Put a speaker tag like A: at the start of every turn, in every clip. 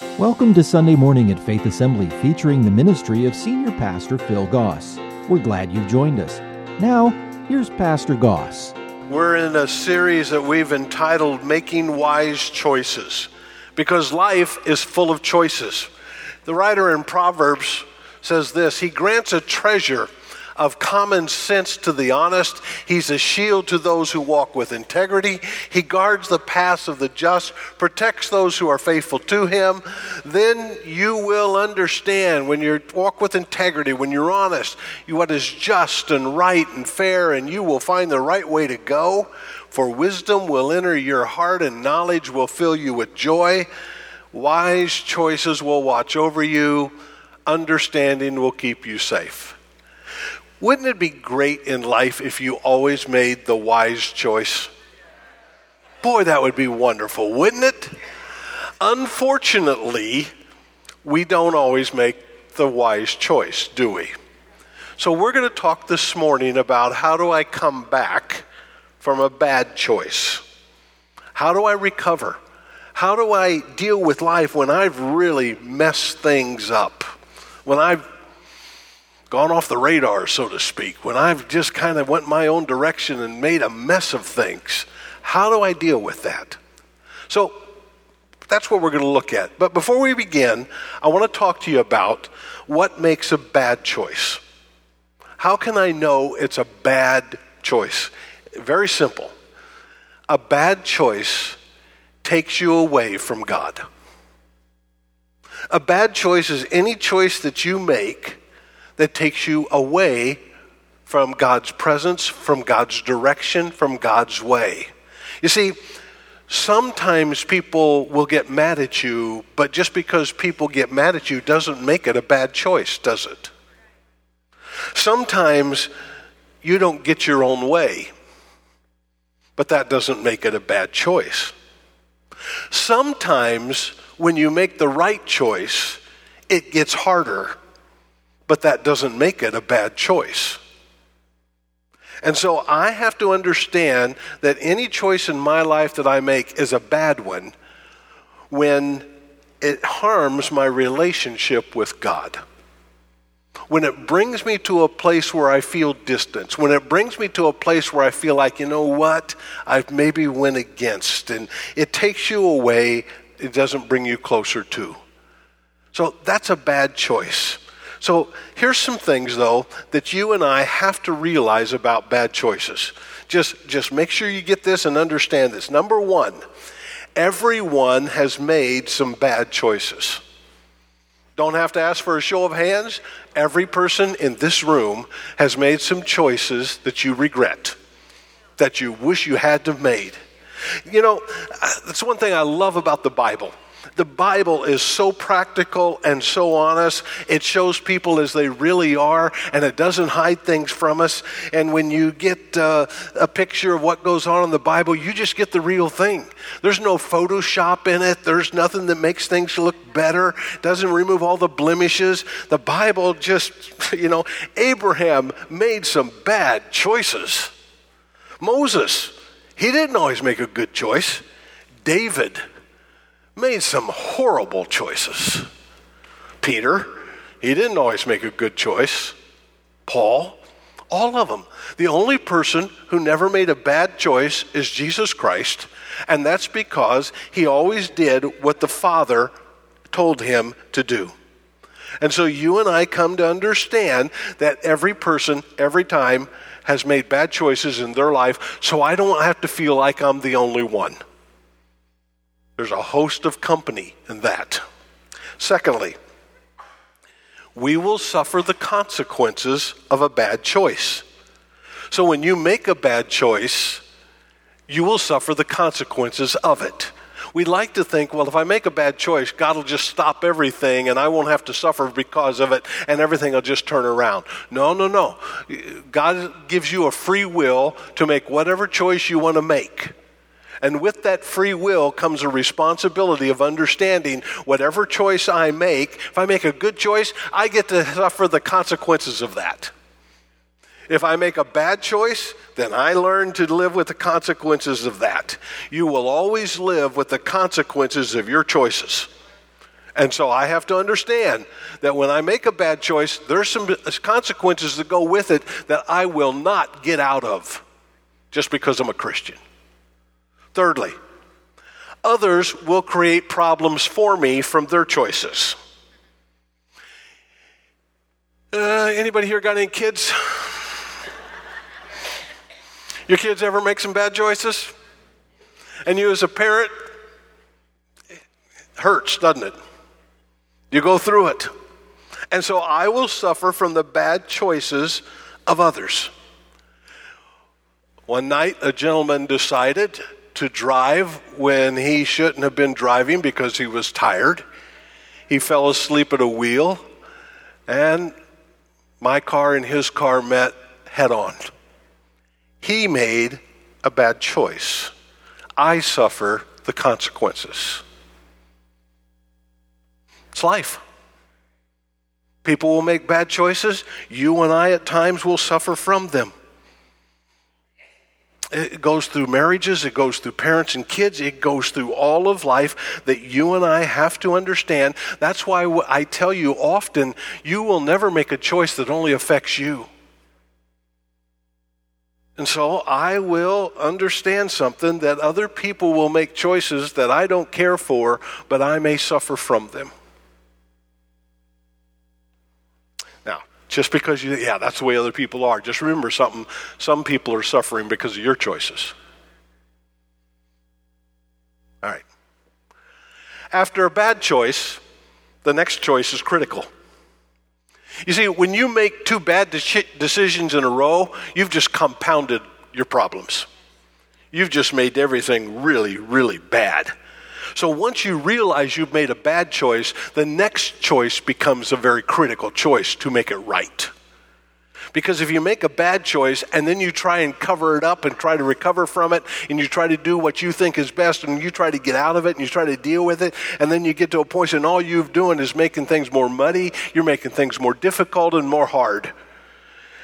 A: Welcome to Sunday Morning at Faith Assembly featuring the ministry of Senior Pastor Phil Goss. We're glad you've joined us. Now, here's Pastor Goss.
B: We're in a series that we've entitled Making Wise Choices because life is full of choices. The writer in Proverbs says this He grants a treasure of common sense to the honest. He's a shield to those who walk with integrity. He guards the paths of the just, protects those who are faithful to him. Then you will understand when you walk with integrity, when you're honest, what is just and right and fair, and you will find the right way to go. For wisdom will enter your heart, and knowledge will fill you with joy. Wise choices will watch over you, understanding will keep you safe. Wouldn't it be great in life if you always made the wise choice? Boy, that would be wonderful, wouldn't it? Unfortunately, we don't always make the wise choice, do we? So, we're going to talk this morning about how do I come back from a bad choice? How do I recover? How do I deal with life when I've really messed things up? When I've gone off the radar, so to speak, when I've just kind of went my own direction and made a mess of things, how do I deal with that? So that's what we're going to look at. But before we begin, I want to talk to you about what makes a bad choice. How can I know it's a bad choice? Very simple. A bad choice takes you away from God. A bad choice is any choice that you make that takes you away from God's presence, from God's direction, from God's way. You see, sometimes people will get mad at you, but just because people get mad at you doesn't make it a bad choice, does it? Sometimes you don't get your own way, but that doesn't make it a bad choice. Sometimes when you make the right choice, it gets harder but that doesn't make it a bad choice. And so I have to understand that any choice in my life that I make is a bad one when it harms my relationship with God. When it brings me to a place where I feel distance, when it brings me to a place where I feel like, you know what, I've maybe went against, and it takes you away, it doesn't bring you closer to. So that's a bad choice. So here's some things, though, that you and I have to realize about bad choices. Just, just make sure you get this and understand this. Number one, everyone has made some bad choices. Don't have to ask for a show of hands. Every person in this room has made some choices that you regret, that you wish you had to have made. You know, uh, that's one thing I love about the Bible the Bible is so practical and so honest. It shows people as they really are, and it doesn't hide things from us. And when you get uh, a picture of what goes on in the Bible, you just get the real thing. There's no Photoshop in it, there's nothing that makes things look better, doesn't remove all the blemishes. The Bible just, you know, Abraham made some bad choices. Moses, he didn't always make a good choice. David, made some horrible choices. Peter, he didn't always make a good choice. Paul, all of them. The only person who never made a bad choice is Jesus Christ, and that's because he always did what the Father told him to do. And so you and I come to understand that every person, every time, has made bad choices in their life, so I don't have to feel like I'm the only one. There's a host of company in that. Secondly, we will suffer the consequences of a bad choice. So when you make a bad choice, you will suffer the consequences of it. We like to think, well, if I make a bad choice, God will just stop everything and I won't have to suffer because of it and everything will just turn around. No, no, no. God gives you a free will to make whatever choice you want to make. And with that free will comes a responsibility of understanding whatever choice I make, if I make a good choice, I get to suffer the consequences of that. If I make a bad choice, then I learn to live with the consequences of that. You will always live with the consequences of your choices. And so I have to understand that when I make a bad choice, there's some consequences that go with it that I will not get out of just because I'm a Christian. Thirdly, others will create problems for me from their choices. Uh, anybody here got any kids? Your kids ever make some bad choices? And you, as a parent, hurts, doesn't it? You go through it. And so I will suffer from the bad choices of others. One night, a gentleman decided to drive when he shouldn't have been driving because he was tired. He fell asleep at a wheel, and my car and his car met head on. He made a bad choice. I suffer the consequences. It's life. People will make bad choices. You and I, at times, will suffer from them. It goes through marriages, it goes through parents and kids, it goes through all of life that you and I have to understand. That's why I tell you often you will never make a choice that only affects you. And so I will understand something that other people will make choices that I don't care for, but I may suffer from them. Just because you, yeah, that's the way other people are. Just remember something. Some people are suffering because of your choices. All right. After a bad choice, the next choice is critical. You see, when you make two bad de- decisions in a row, you've just compounded your problems. You've just made everything really, really bad. So once you realize you've made a bad choice, the next choice becomes a very critical choice to make it right. Because if you make a bad choice and then you try and cover it up and try to recover from it and you try to do what you think is best and you try to get out of it and you try to deal with it and then you get to a point and all you've doing is making things more muddy, you're making things more difficult and more hard.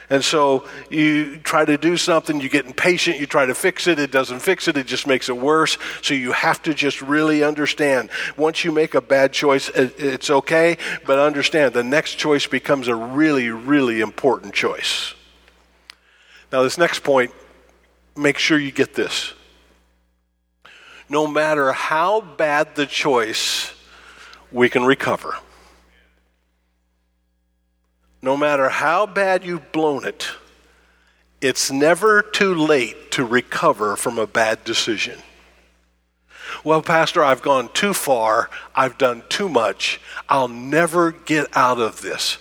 B: And so you try to do something, you get impatient, you try to fix it, it doesn't fix it, it just makes it worse. So you have to just really understand. Once you make a bad choice, it's okay, but understand the next choice becomes a really, really important choice. Now, this next point, make sure you get this. No matter how bad the choice, we can recover no matter how bad you've blown it, it's never too late to recover from a bad decision. Well, Pastor, I've gone too far. I've done too much. I'll never get out of this.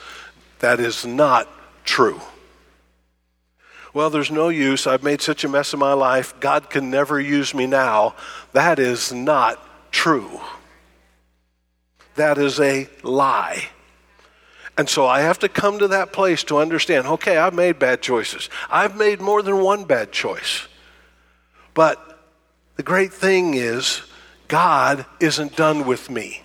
B: That is not true. Well, there's no use. I've made such a mess of my life. God can never use me now. That is not true. That is a lie. And so I have to come to that place to understand okay, I've made bad choices. I've made more than one bad choice. But the great thing is, God isn't done with me.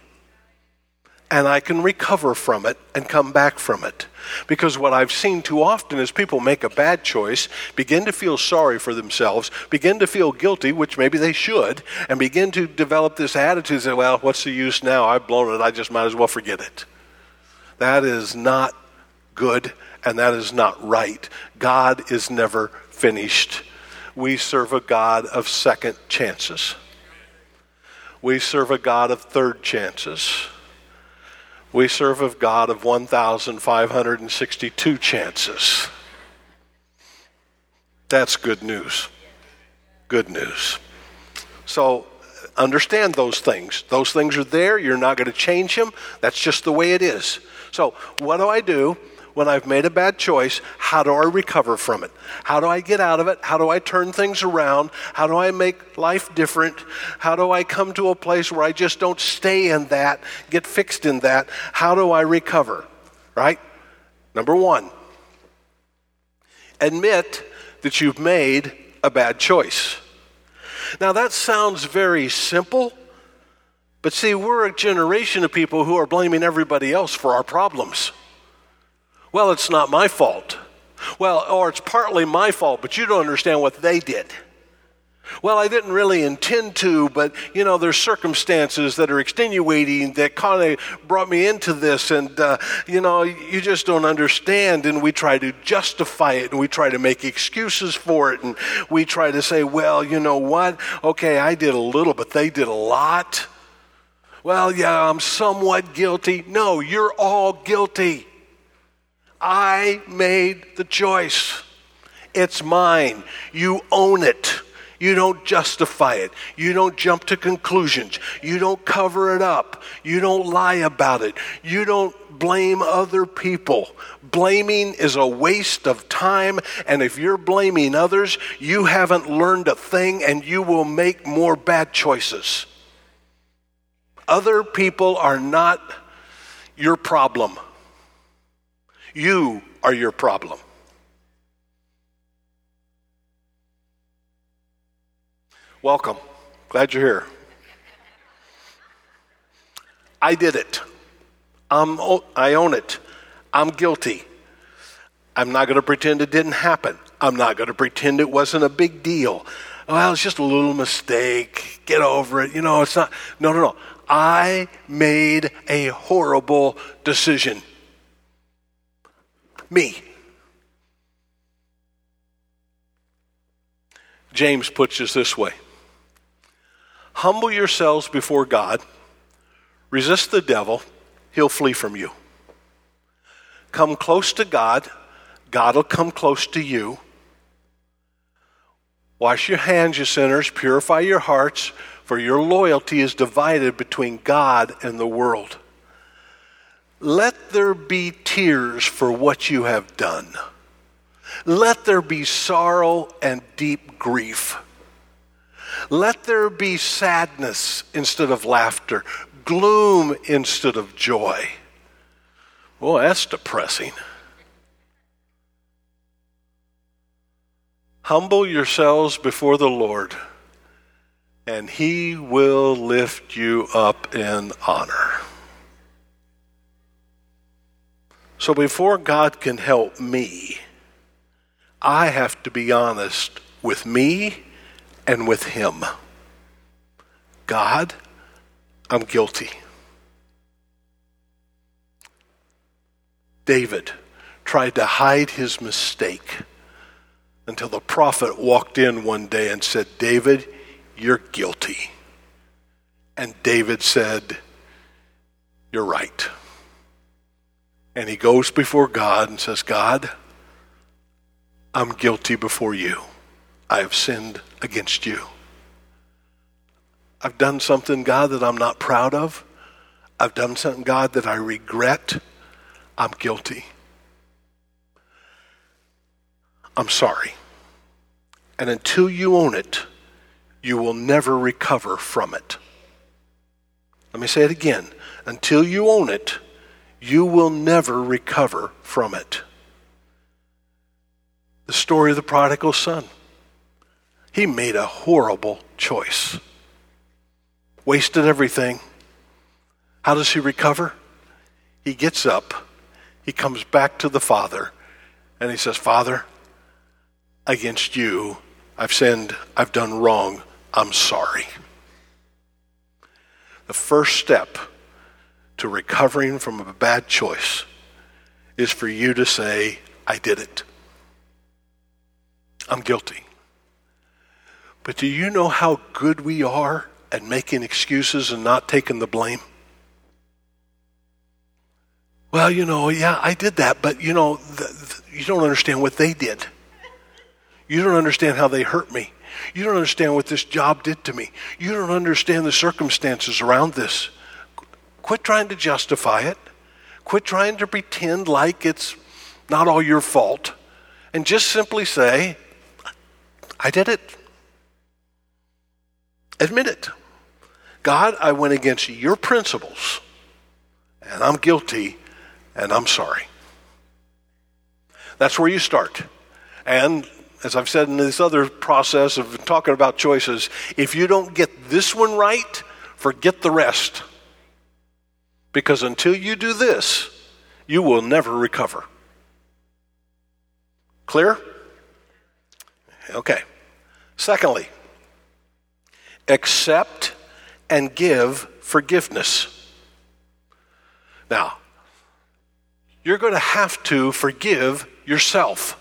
B: And I can recover from it and come back from it. Because what I've seen too often is people make a bad choice, begin to feel sorry for themselves, begin to feel guilty, which maybe they should, and begin to develop this attitude that, well, what's the use now? I've blown it. I just might as well forget it. That is not good and that is not right. God is never finished. We serve a God of second chances. We serve a God of third chances. We serve a God of 1,562 chances. That's good news. Good news. So understand those things. Those things are there. You're not going to change them. That's just the way it is. So, what do I do when I've made a bad choice? How do I recover from it? How do I get out of it? How do I turn things around? How do I make life different? How do I come to a place where I just don't stay in that, get fixed in that? How do I recover? Right? Number one, admit that you've made a bad choice. Now, that sounds very simple but see, we're a generation of people who are blaming everybody else for our problems. Well, it's not my fault. Well, or it's partly my fault, but you don't understand what they did. Well, I didn't really intend to, but you know, there's circumstances that are extenuating that kind of brought me into this, and uh, you know, you just don't understand. And we try to justify it, and we try to make excuses for it, and we try to say, well, you know what? Okay, I did a little, but they did a lot. Well, yeah, I'm somewhat guilty. No, you're all guilty. I made the choice. It's mine. You own it. You don't justify it. You don't jump to conclusions. You don't cover it up. You don't lie about it. You don't blame other people. Blaming is a waste of time, and if you're blaming others, you haven't learned a thing and you will make more bad choices. Other people are not your problem. You are your problem. Welcome. Glad you're here. I did it. I'm, I own it. I'm guilty. I'm not going to pretend it didn't happen. I'm not going to pretend it wasn't a big deal. Oh, well, it's just a little mistake. Get over it. You know, it's not. No, no, no. I made a horrible decision. Me. James puts it this way Humble yourselves before God, resist the devil, he'll flee from you. Come close to God, God will come close to you. Wash your hands, you sinners, purify your hearts, for your loyalty is divided between God and the world. Let there be tears for what you have done. Let there be sorrow and deep grief. Let there be sadness instead of laughter, gloom instead of joy. Well, that's depressing. Humble yourselves before the Lord, and he will lift you up in honor. So before God can help me, I have to be honest with me and with Him. God, I'm guilty. David tried to hide his mistake until the prophet walked in one day and said, David, you're guilty. And David said, You're right. And he goes before God and says, God, I'm guilty before you. I have sinned against you. I've done something, God, that I'm not proud of. I've done something, God, that I regret. I'm guilty. I'm sorry. And until you own it, you will never recover from it. Let me say it again. Until you own it, you will never recover from it. The story of the prodigal son. He made a horrible choice. Wasted everything. How does he recover? He gets up, he comes back to the Father, and he says, Father, against you, I've sinned, I've done wrong, I'm sorry. The first step to recovering from a bad choice is for you to say, I did it. I'm guilty. But do you know how good we are at making excuses and not taking the blame? Well, you know, yeah, I did that, but you know, the, the, you don't understand what they did. You don't understand how they hurt me. You don't understand what this job did to me. You don't understand the circumstances around this. Quit trying to justify it. Quit trying to pretend like it's not all your fault. And just simply say, I did it. Admit it. God, I went against your principles, and I'm guilty, and I'm sorry. That's where you start. And as I've said in this other process of talking about choices, if you don't get this one right, forget the rest. Because until you do this, you will never recover. Clear? Okay. Secondly, accept, and give forgiveness. Now, you're going to have to forgive yourself.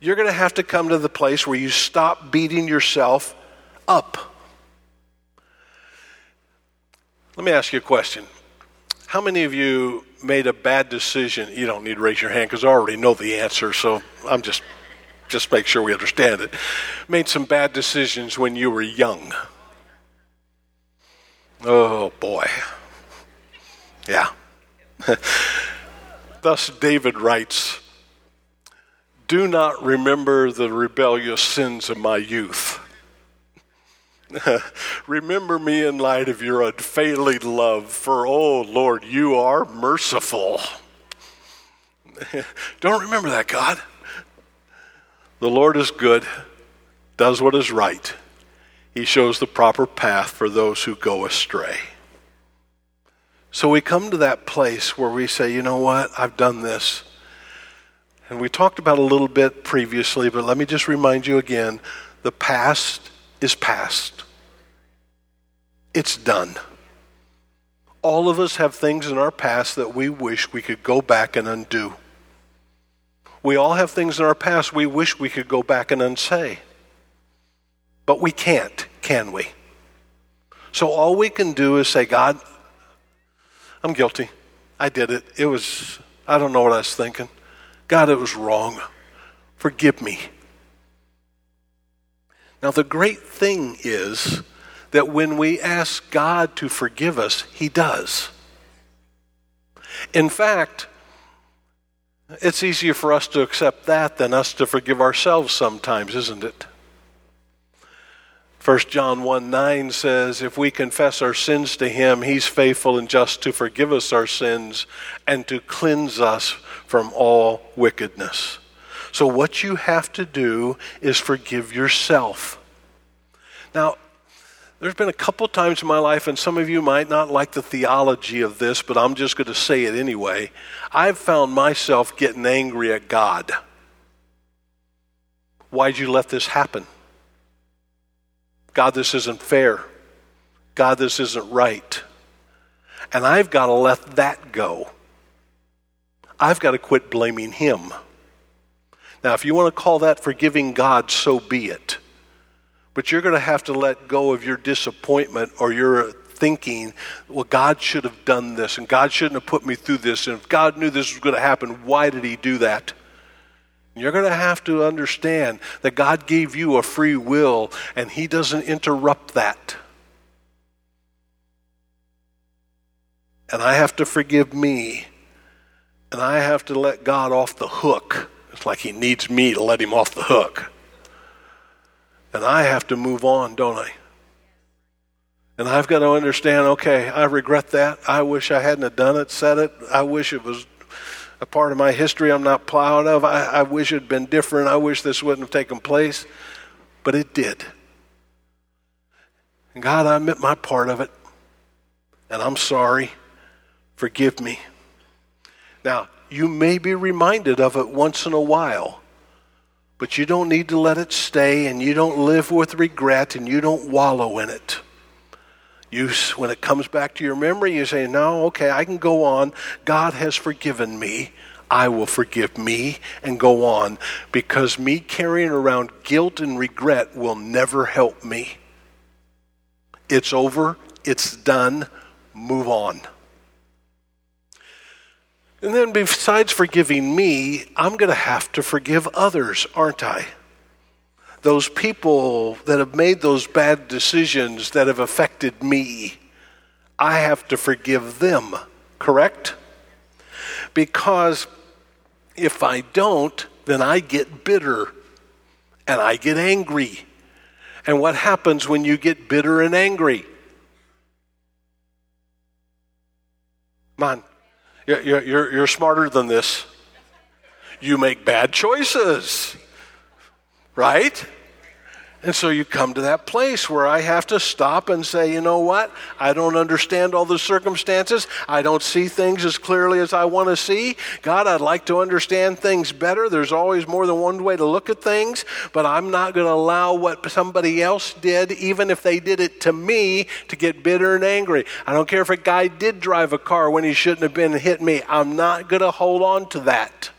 B: You're going to have to come to the place where you stop beating yourself up. Let me ask you a question. How many of you made a bad decision? You don't need to raise your hand because I already know the answer, so I'm just just make sure we understand it. Made some bad decisions when you were young. Oh boy. Yeah. Thus, David writes Do not remember the rebellious sins of my youth. remember me in light of your unfailing love, for, oh Lord, you are merciful. Don't remember that, God. The Lord is good, does what is right. He shows the proper path for those who go astray. So we come to that place where we say, you know what, I've done this. And we talked about a little bit previously, but let me just remind you again the past is past, it's done. All of us have things in our past that we wish we could go back and undo. We all have things in our past we wish we could go back and unsay. But we can't, can we? So all we can do is say, God, I'm guilty. I did it. It was, I don't know what I was thinking. God, it was wrong. Forgive me. Now, the great thing is that when we ask God to forgive us, He does. In fact, it's easier for us to accept that than us to forgive ourselves sometimes, isn't it? 1 John 1 9 says, If we confess our sins to him, he's faithful and just to forgive us our sins and to cleanse us from all wickedness. So, what you have to do is forgive yourself. Now, there's been a couple times in my life, and some of you might not like the theology of this, but I'm just going to say it anyway. I've found myself getting angry at God. Why'd you let this happen? God, this isn't fair. God, this isn't right. And I've got to let that go. I've got to quit blaming Him. Now, if you want to call that forgiving God, so be it. But you're going to have to let go of your disappointment or your thinking, well, God should have done this, and God shouldn't have put me through this. And if God knew this was going to happen, why did He do that? You're going to have to understand that God gave you a free will and He doesn't interrupt that. And I have to forgive me. And I have to let God off the hook. It's like He needs me to let Him off the hook. And I have to move on, don't I? And I've got to understand okay, I regret that. I wish I hadn't done it, said it. I wish it was a part of my history I'm not proud of. I, I wish it had been different. I wish this wouldn't have taken place. But it did. And God, I admit my part of it. And I'm sorry. Forgive me. Now, you may be reminded of it once in a while, but you don't need to let it stay and you don't live with regret and you don't wallow in it. You, when it comes back to your memory, you say, No, okay, I can go on. God has forgiven me. I will forgive me and go on because me carrying around guilt and regret will never help me. It's over, it's done, move on. And then, besides forgiving me, I'm going to have to forgive others, aren't I? those people that have made those bad decisions that have affected me, I have to forgive them, correct? Because if I don't, then I get bitter and I get angry. And what happens when you get bitter and angry? On, you're, you're, smarter than this. You make bad choices, right? And so you come to that place where I have to stop and say, you know what? I don't understand all the circumstances. I don't see things as clearly as I want to see. God, I'd like to understand things better. There's always more than one way to look at things, but I'm not going to allow what somebody else did, even if they did it to me, to get bitter and angry. I don't care if a guy did drive a car when he shouldn't have been and hit me. I'm not going to hold on to that.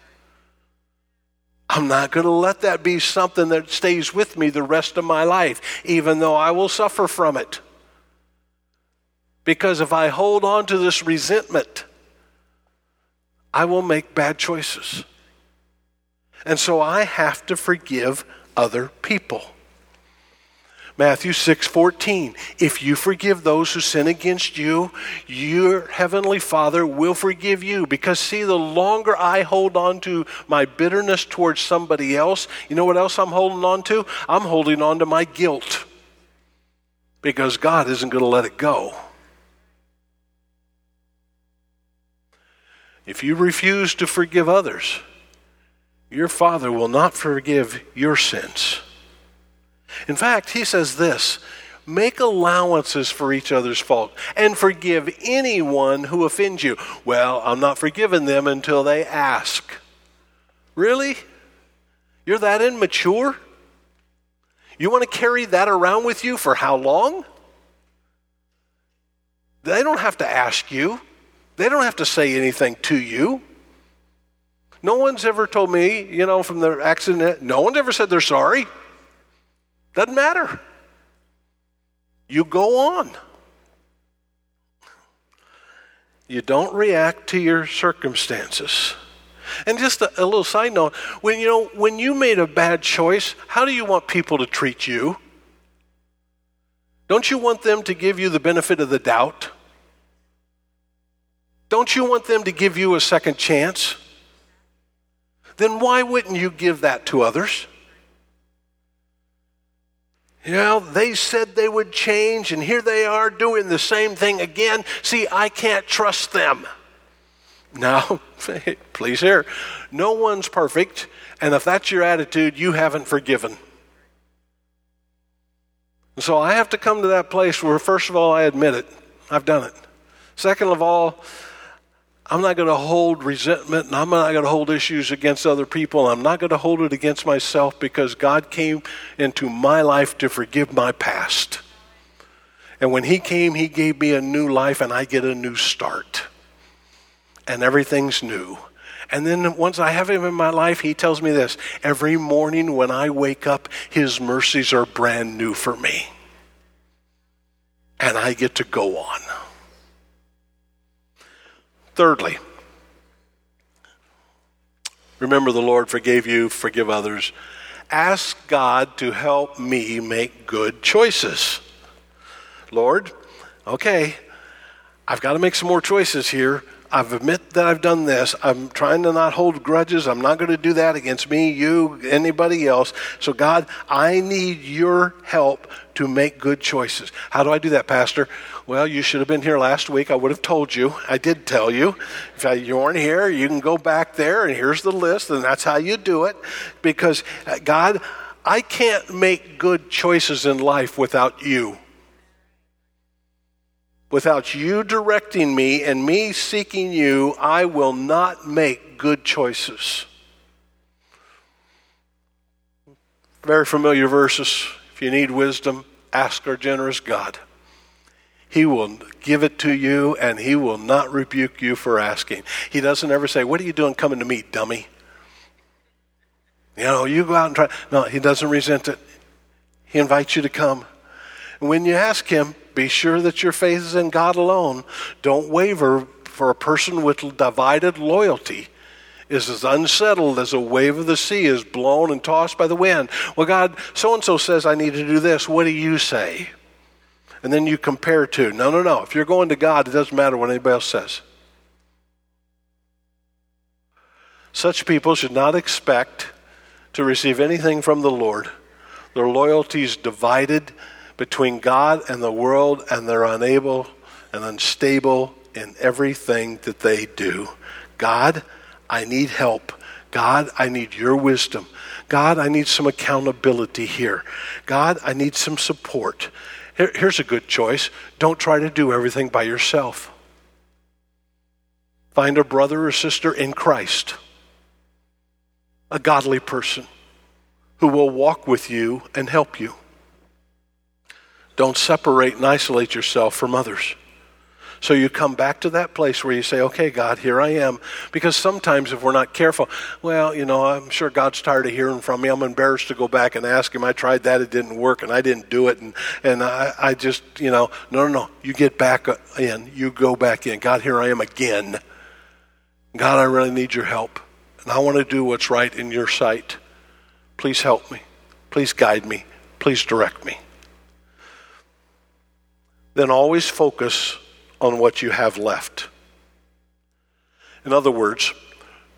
B: I'm not going to let that be something that stays with me the rest of my life, even though I will suffer from it. Because if I hold on to this resentment, I will make bad choices. And so I have to forgive other people. Matthew 6:14 If you forgive those who sin against you, your heavenly Father will forgive you because see the longer I hold on to my bitterness towards somebody else, you know what else I'm holding on to? I'm holding on to my guilt. Because God isn't going to let it go. If you refuse to forgive others, your Father will not forgive your sins. In fact, he says this make allowances for each other's fault and forgive anyone who offends you. Well, I'm not forgiving them until they ask. Really? You're that immature? You want to carry that around with you for how long? They don't have to ask you. They don't have to say anything to you. No one's ever told me, you know, from the accident, no one's ever said they're sorry. Doesn't matter. You go on. You don't react to your circumstances. And just a, a, little side note, when you know when you made a bad choice, how do you want people to treat you? Don't you want them to give you the benefit of the doubt? Don't you want them to give you a second chance? Then why wouldn't you give that to others? You know, they said they would change, and here they are doing the same thing again. See, I can't trust them. No, please hear. No one's perfect, and if that's your attitude, you haven't forgiven. So I have to come to that place where, first of all, I admit it. I've done it. Second of all, I'm not going to hold resentment and I'm not going to hold issues against other people. I'm not going to hold it against myself because God came into my life to forgive my past. And when He came, He gave me a new life and I get a new start. And everything's new. And then once I have Him in my life, He tells me this every morning when I wake up, His mercies are brand new for me. And I get to go on. Thirdly, remember the Lord forgave you, forgive others. Ask God to help me make good choices. Lord, okay, I've got to make some more choices here. I've admit that I've done this. I'm trying to not hold grudges. I'm not going to do that against me, you, anybody else. So, God, I need your help to make good choices. How do I do that, Pastor? Well, you should have been here last week. I would have told you. I did tell you. If you weren't here, you can go back there, and here's the list, and that's how you do it. Because, uh, God, I can't make good choices in life without you without you directing me and me seeking you, I will not make good choices. Very familiar verses. If you need wisdom, ask our generous God. He will give it to you and he will not rebuke you for asking. He doesn't ever say, What are you doing coming to me, dummy? You know, you go out and try. No, he doesn't resent it. He invites you to come. When you ask him, be sure that your faith is in God alone. Don't waver, for a person with divided loyalty is as unsettled as a wave of the sea is blown and tossed by the wind. Well, God, so and so says I need to do this. What do you say? And then you compare to. No, no, no. If you're going to God, it doesn't matter what anybody else says. Such people should not expect to receive anything from the Lord. Their loyalty is divided between God and the world, and they're unable and unstable in everything that they do. God, I need help God, I need your wisdom. God, I need some accountability here. God, I need some support. Here, here's a good choice don't try to do everything by yourself. Find a brother or sister in Christ, a godly person who will walk with you and help you. Don't separate and isolate yourself from others. So you come back to that place where you say, okay, God, here I am. Because sometimes if we're not careful, well, you know, I'm sure God's tired of hearing from me. I'm embarrassed to go back and ask him. I tried that, it didn't work, and I didn't do it. And, and I, I just, you know, no, no, no. You get back in. You go back in. God, here I am again. God, I really need your help. And I want to do what's right in your sight. Please help me. Please guide me. Please direct me. Then always focus on what you have left. In other words,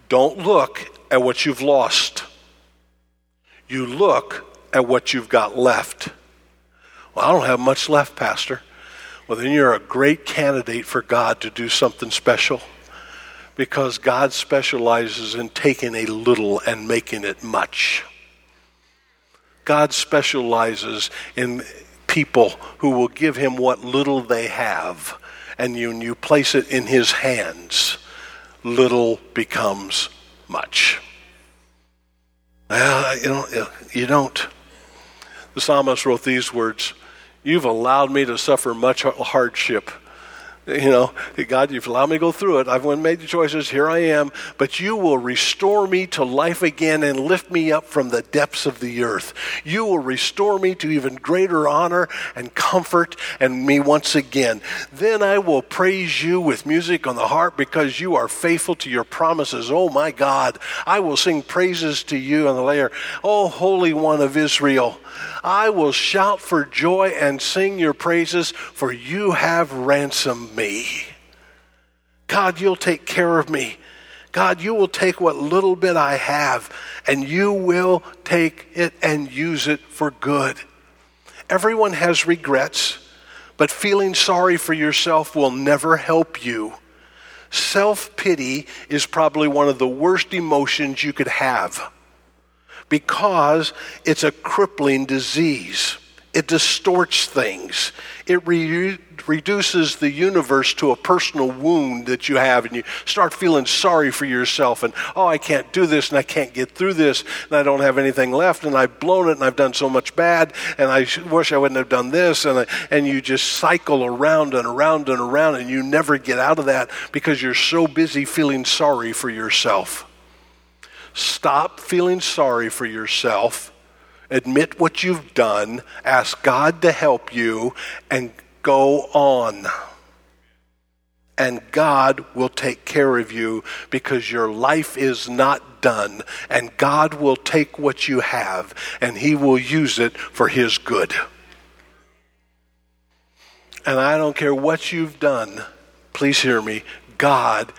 B: don't look at what you've lost. You look at what you've got left. Well, I don't have much left, Pastor. Well, then you're a great candidate for God to do something special because God specializes in taking a little and making it much. God specializes in people who will give him what little they have and you, you place it in his hands, little becomes much. Well, you don't, you don't. The psalmist wrote these words You've allowed me to suffer much hardship you know, God, you've allowed me to go through it. I've made the choices. Here I am. But you will restore me to life again and lift me up from the depths of the earth. You will restore me to even greater honor and comfort and me once again. Then I will praise you with music on the harp because you are faithful to your promises. Oh my God, I will sing praises to you on the lyre. Oh, Holy One of Israel. I will shout for joy and sing your praises, for you have ransomed me. God, you'll take care of me. God, you will take what little bit I have and you will take it and use it for good. Everyone has regrets, but feeling sorry for yourself will never help you. Self pity is probably one of the worst emotions you could have because it's a crippling disease. It distorts things. It re- reduces the universe to a personal wound that you have, and you start feeling sorry for yourself. And, oh, I can't do this, and I can't get through this, and I don't have anything left, and I've blown it, and I've done so much bad, and I wish I wouldn't have done this. And, I, and you just cycle around and around and around, and you never get out of that because you're so busy feeling sorry for yourself. Stop feeling sorry for yourself. Admit what you've done. Ask God to help you and go on. And God will take care of you because your life is not done. And God will take what you have and He will use it for His good. And I don't care what you've done, please hear me. God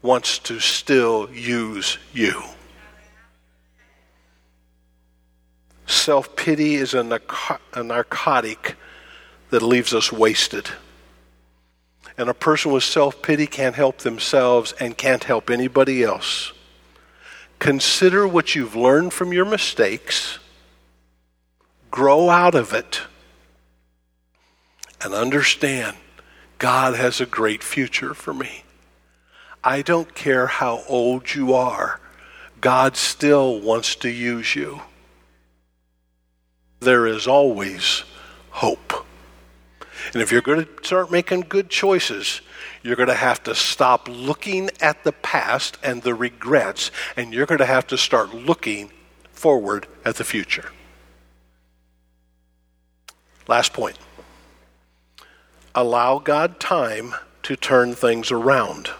B: wants to still use you. Self pity is a, narcotic that leaves us wasted. And a person with self pity can't help themselves and can't help anybody else. Consider what you've learned from your mistakes, grow out of it, and understand God has a great future for me. I don't care how old you are, God still wants to use you. There is always hope. And if you're going to start making good choices, you're going to have to stop looking at the past and the regrets, and you're going to have to start looking forward at the future. Last point allow God time to turn things around.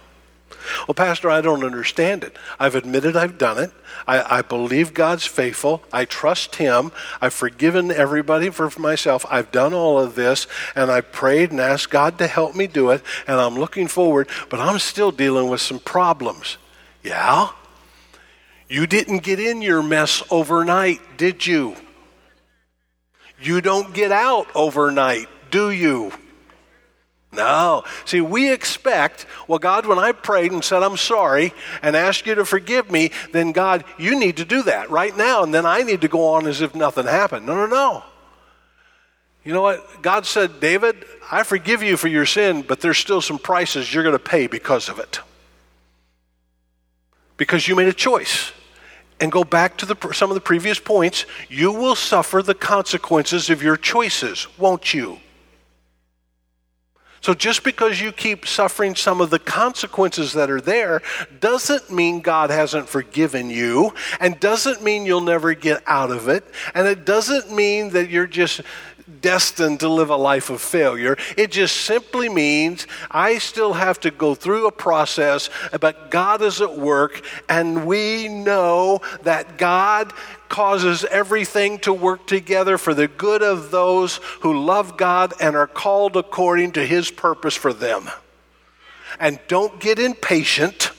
B: Well, Pastor, I don't understand it. I've admitted I've done it. I, I, believe God's faithful. I trust Him. I've forgiven everybody for myself. I've done all of this, and I prayed and asked God to help me do it, and I'm looking forward, but I'm still dealing with some problems. Yeah? You didn't get in your mess overnight, did you? You don't get out overnight, do you? No. See, we expect, well, God, when I prayed and said I'm sorry and asked you to forgive me, then God, you need to do that right now, and then I need to go on as if nothing happened. No, no, no. You know what? God said, David, I forgive you for your sin, but there's still some prices you're going to pay because of it. Because you made a choice. And go back to the, some of the previous points. You will suffer the consequences of your choices, won't you? So just because you keep suffering some of the consequences that are there doesn't mean God hasn't forgiven you and doesn't mean you'll never get out of it and it doesn't mean that you're just destined to live a life of failure. It just simply means I still have to go through a process, but God is at work, and we know that God causes everything to work together for the good of those who love God and are called according to his purpose for them. And don't get impatient.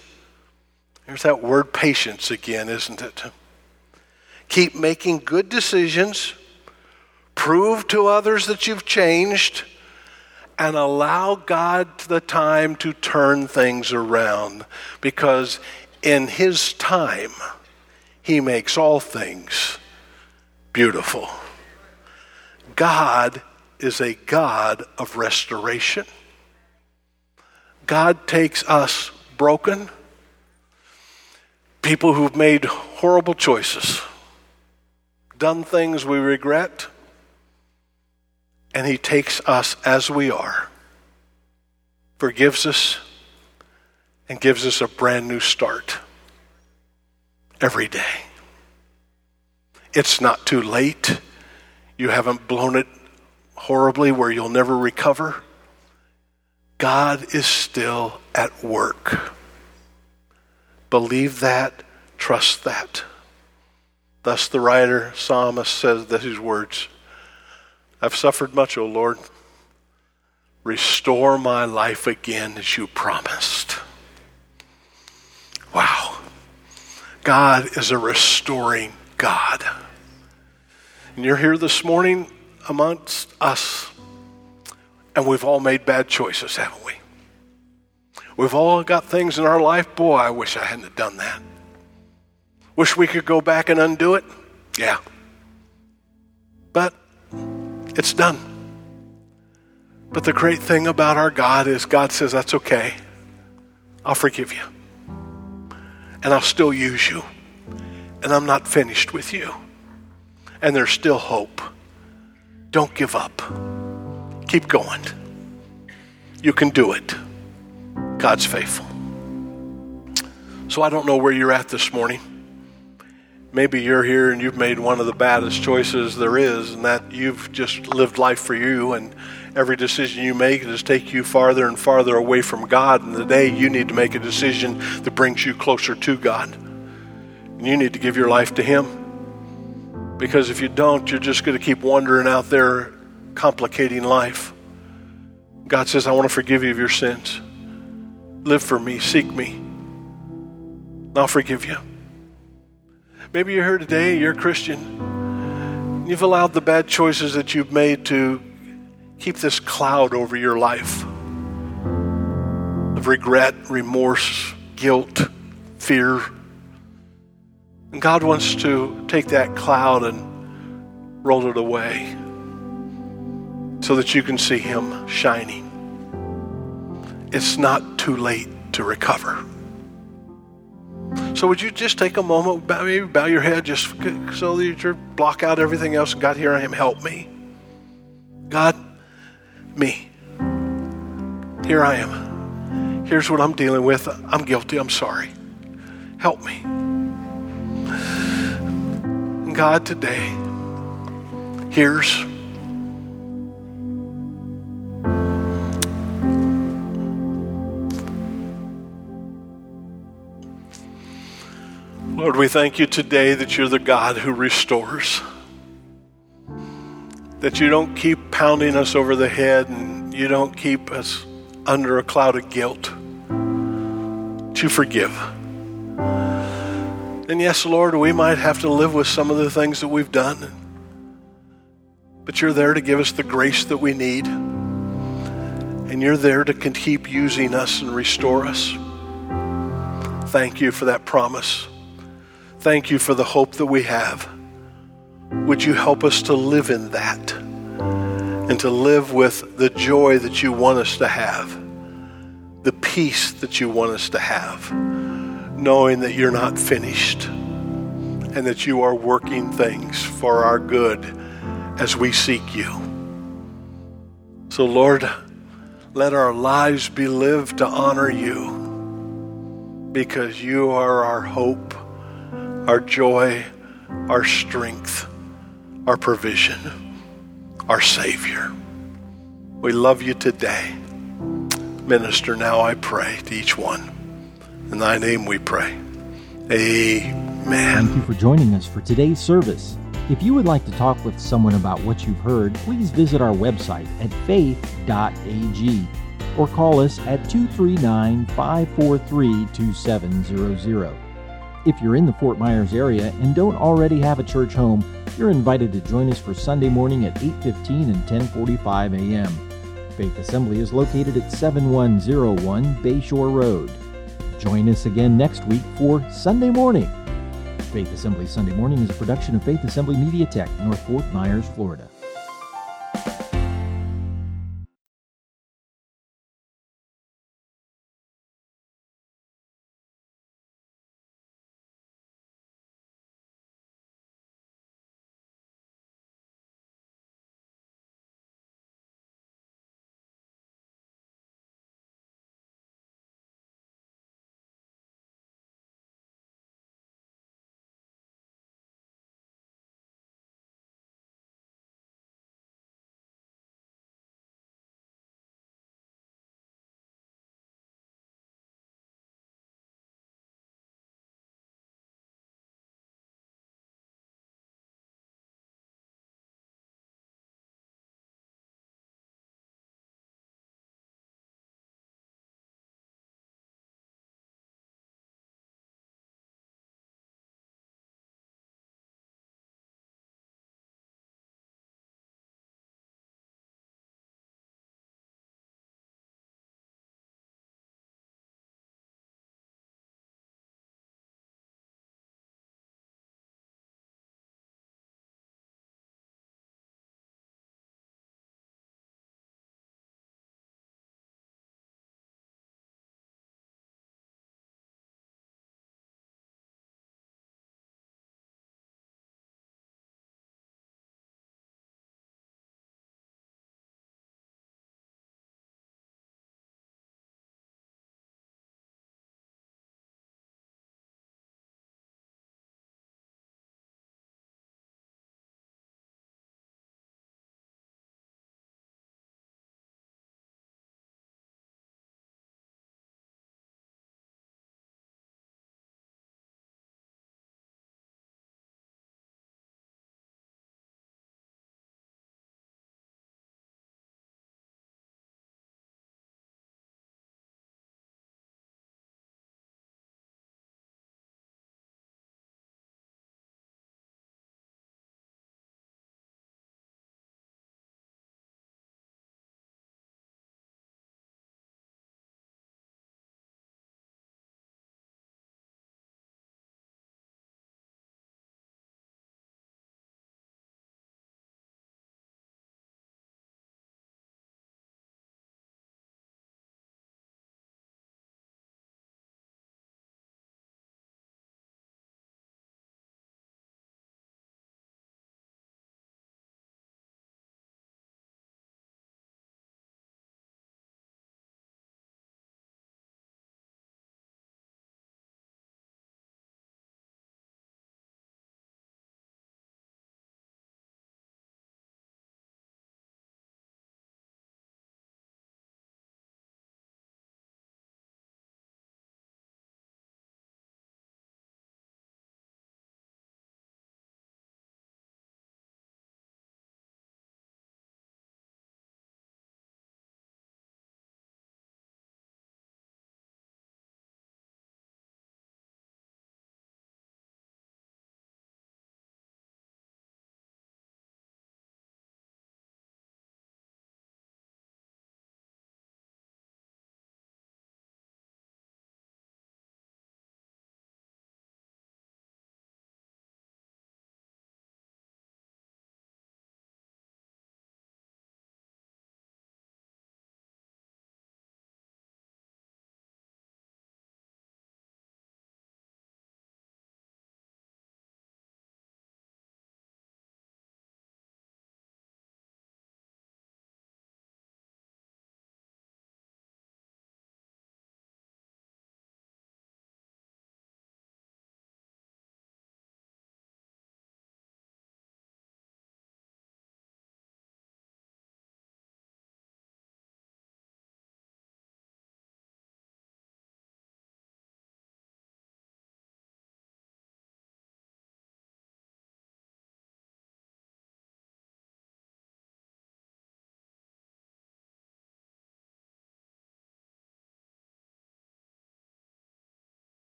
B: There's that word patience again, isn't it? Keep making good decisions Prove to others that you've changed and allow God the time to turn things around because in His time, He makes all things beautiful. God is a God of restoration. God takes us broken, people who've made horrible choices, done things we regret and He takes us as we are, forgives us, and gives us a brand new start every day. It's not too late. You haven't blown it horribly where you'll never recover. God is still at work. Believe that, trust that. Thus, the writer, psalmist, says these words I've suffered much, O Lord. Restore my life again as you promised. God is a restoring God. And you're here this morning amongst us, and we've all made bad choices, haven't we? We've all got things in our life. Boy, I wish I hadn't done that. Wish we could go back and undo it. Yeah. But it's done. But the great thing about our God is God says, That's okay. I'll forgive you. And I'll still use you. And I'm not finished with you. And there's still hope. Don't give up. Keep going. You can do it. God's faithful. So I don't know where you're at this morning. Maybe you're here and you've made one of the baddest choices there is, and that you've just lived life for you, and every decision you make is take you farther and farther away from God. And today you need to make a decision that brings you closer to God. And you need to give your life to Him. Because if you don't, you're just going to keep wandering out there, complicating life. God says, I want to forgive you of your sins. Live for me, seek me. I'll forgive you. Maybe you're here today, you're a Christian. You've allowed the bad choices that you've made to keep this cloud over your life of regret, remorse, guilt, fear. And God wants to take that cloud and roll it away so that you can see Him shining. It's not too late to recover. So would you just take a moment, bow, maybe bow your head just so that you block out everything else. And God, here I am. Help me. God, me. Here I am. Here's what I'm dealing with. I'm guilty. I'm sorry. Help me. God, today, here's Lord, we thank you today that you're the God who restores. That you don't keep pounding us over the head and you don't keep us under a cloud of guilt. To forgive. And yes, Lord, we might have to live with some of the things that we've done. But you're there to give us the grace that we need. And you're there to keep using us and restore us. Thank you for that promise. Thank you for the hope that we have. Would you help us to live in that and to live with the joy that you want us to have, the peace that you want us to have, knowing that you're not finished and that you are working things for our good as we seek you. So, Lord, let our lives be lived to honor you because you are our hope, our joy, our strength, our provision, our Savior. We love you today. Minister now, I pray to each one. In thy name we pray. Amen.
A: Thank you for joining us for today's service. If you would like to talk with someone about what you've heard, please visit our website at faith.ag or call us at 239 543 2700. If you're in the Fort Myers area and don't already have a church home, you're invited to join us for Sunday morning at 8:15 and 10:45 a.m. Faith Assembly is located at 7101 Bayshore Road. Join us again next week for Sunday Morning. Faith Assembly Sunday Morning is a production of Faith Assembly Media Tech, North Fort Myers, Florida.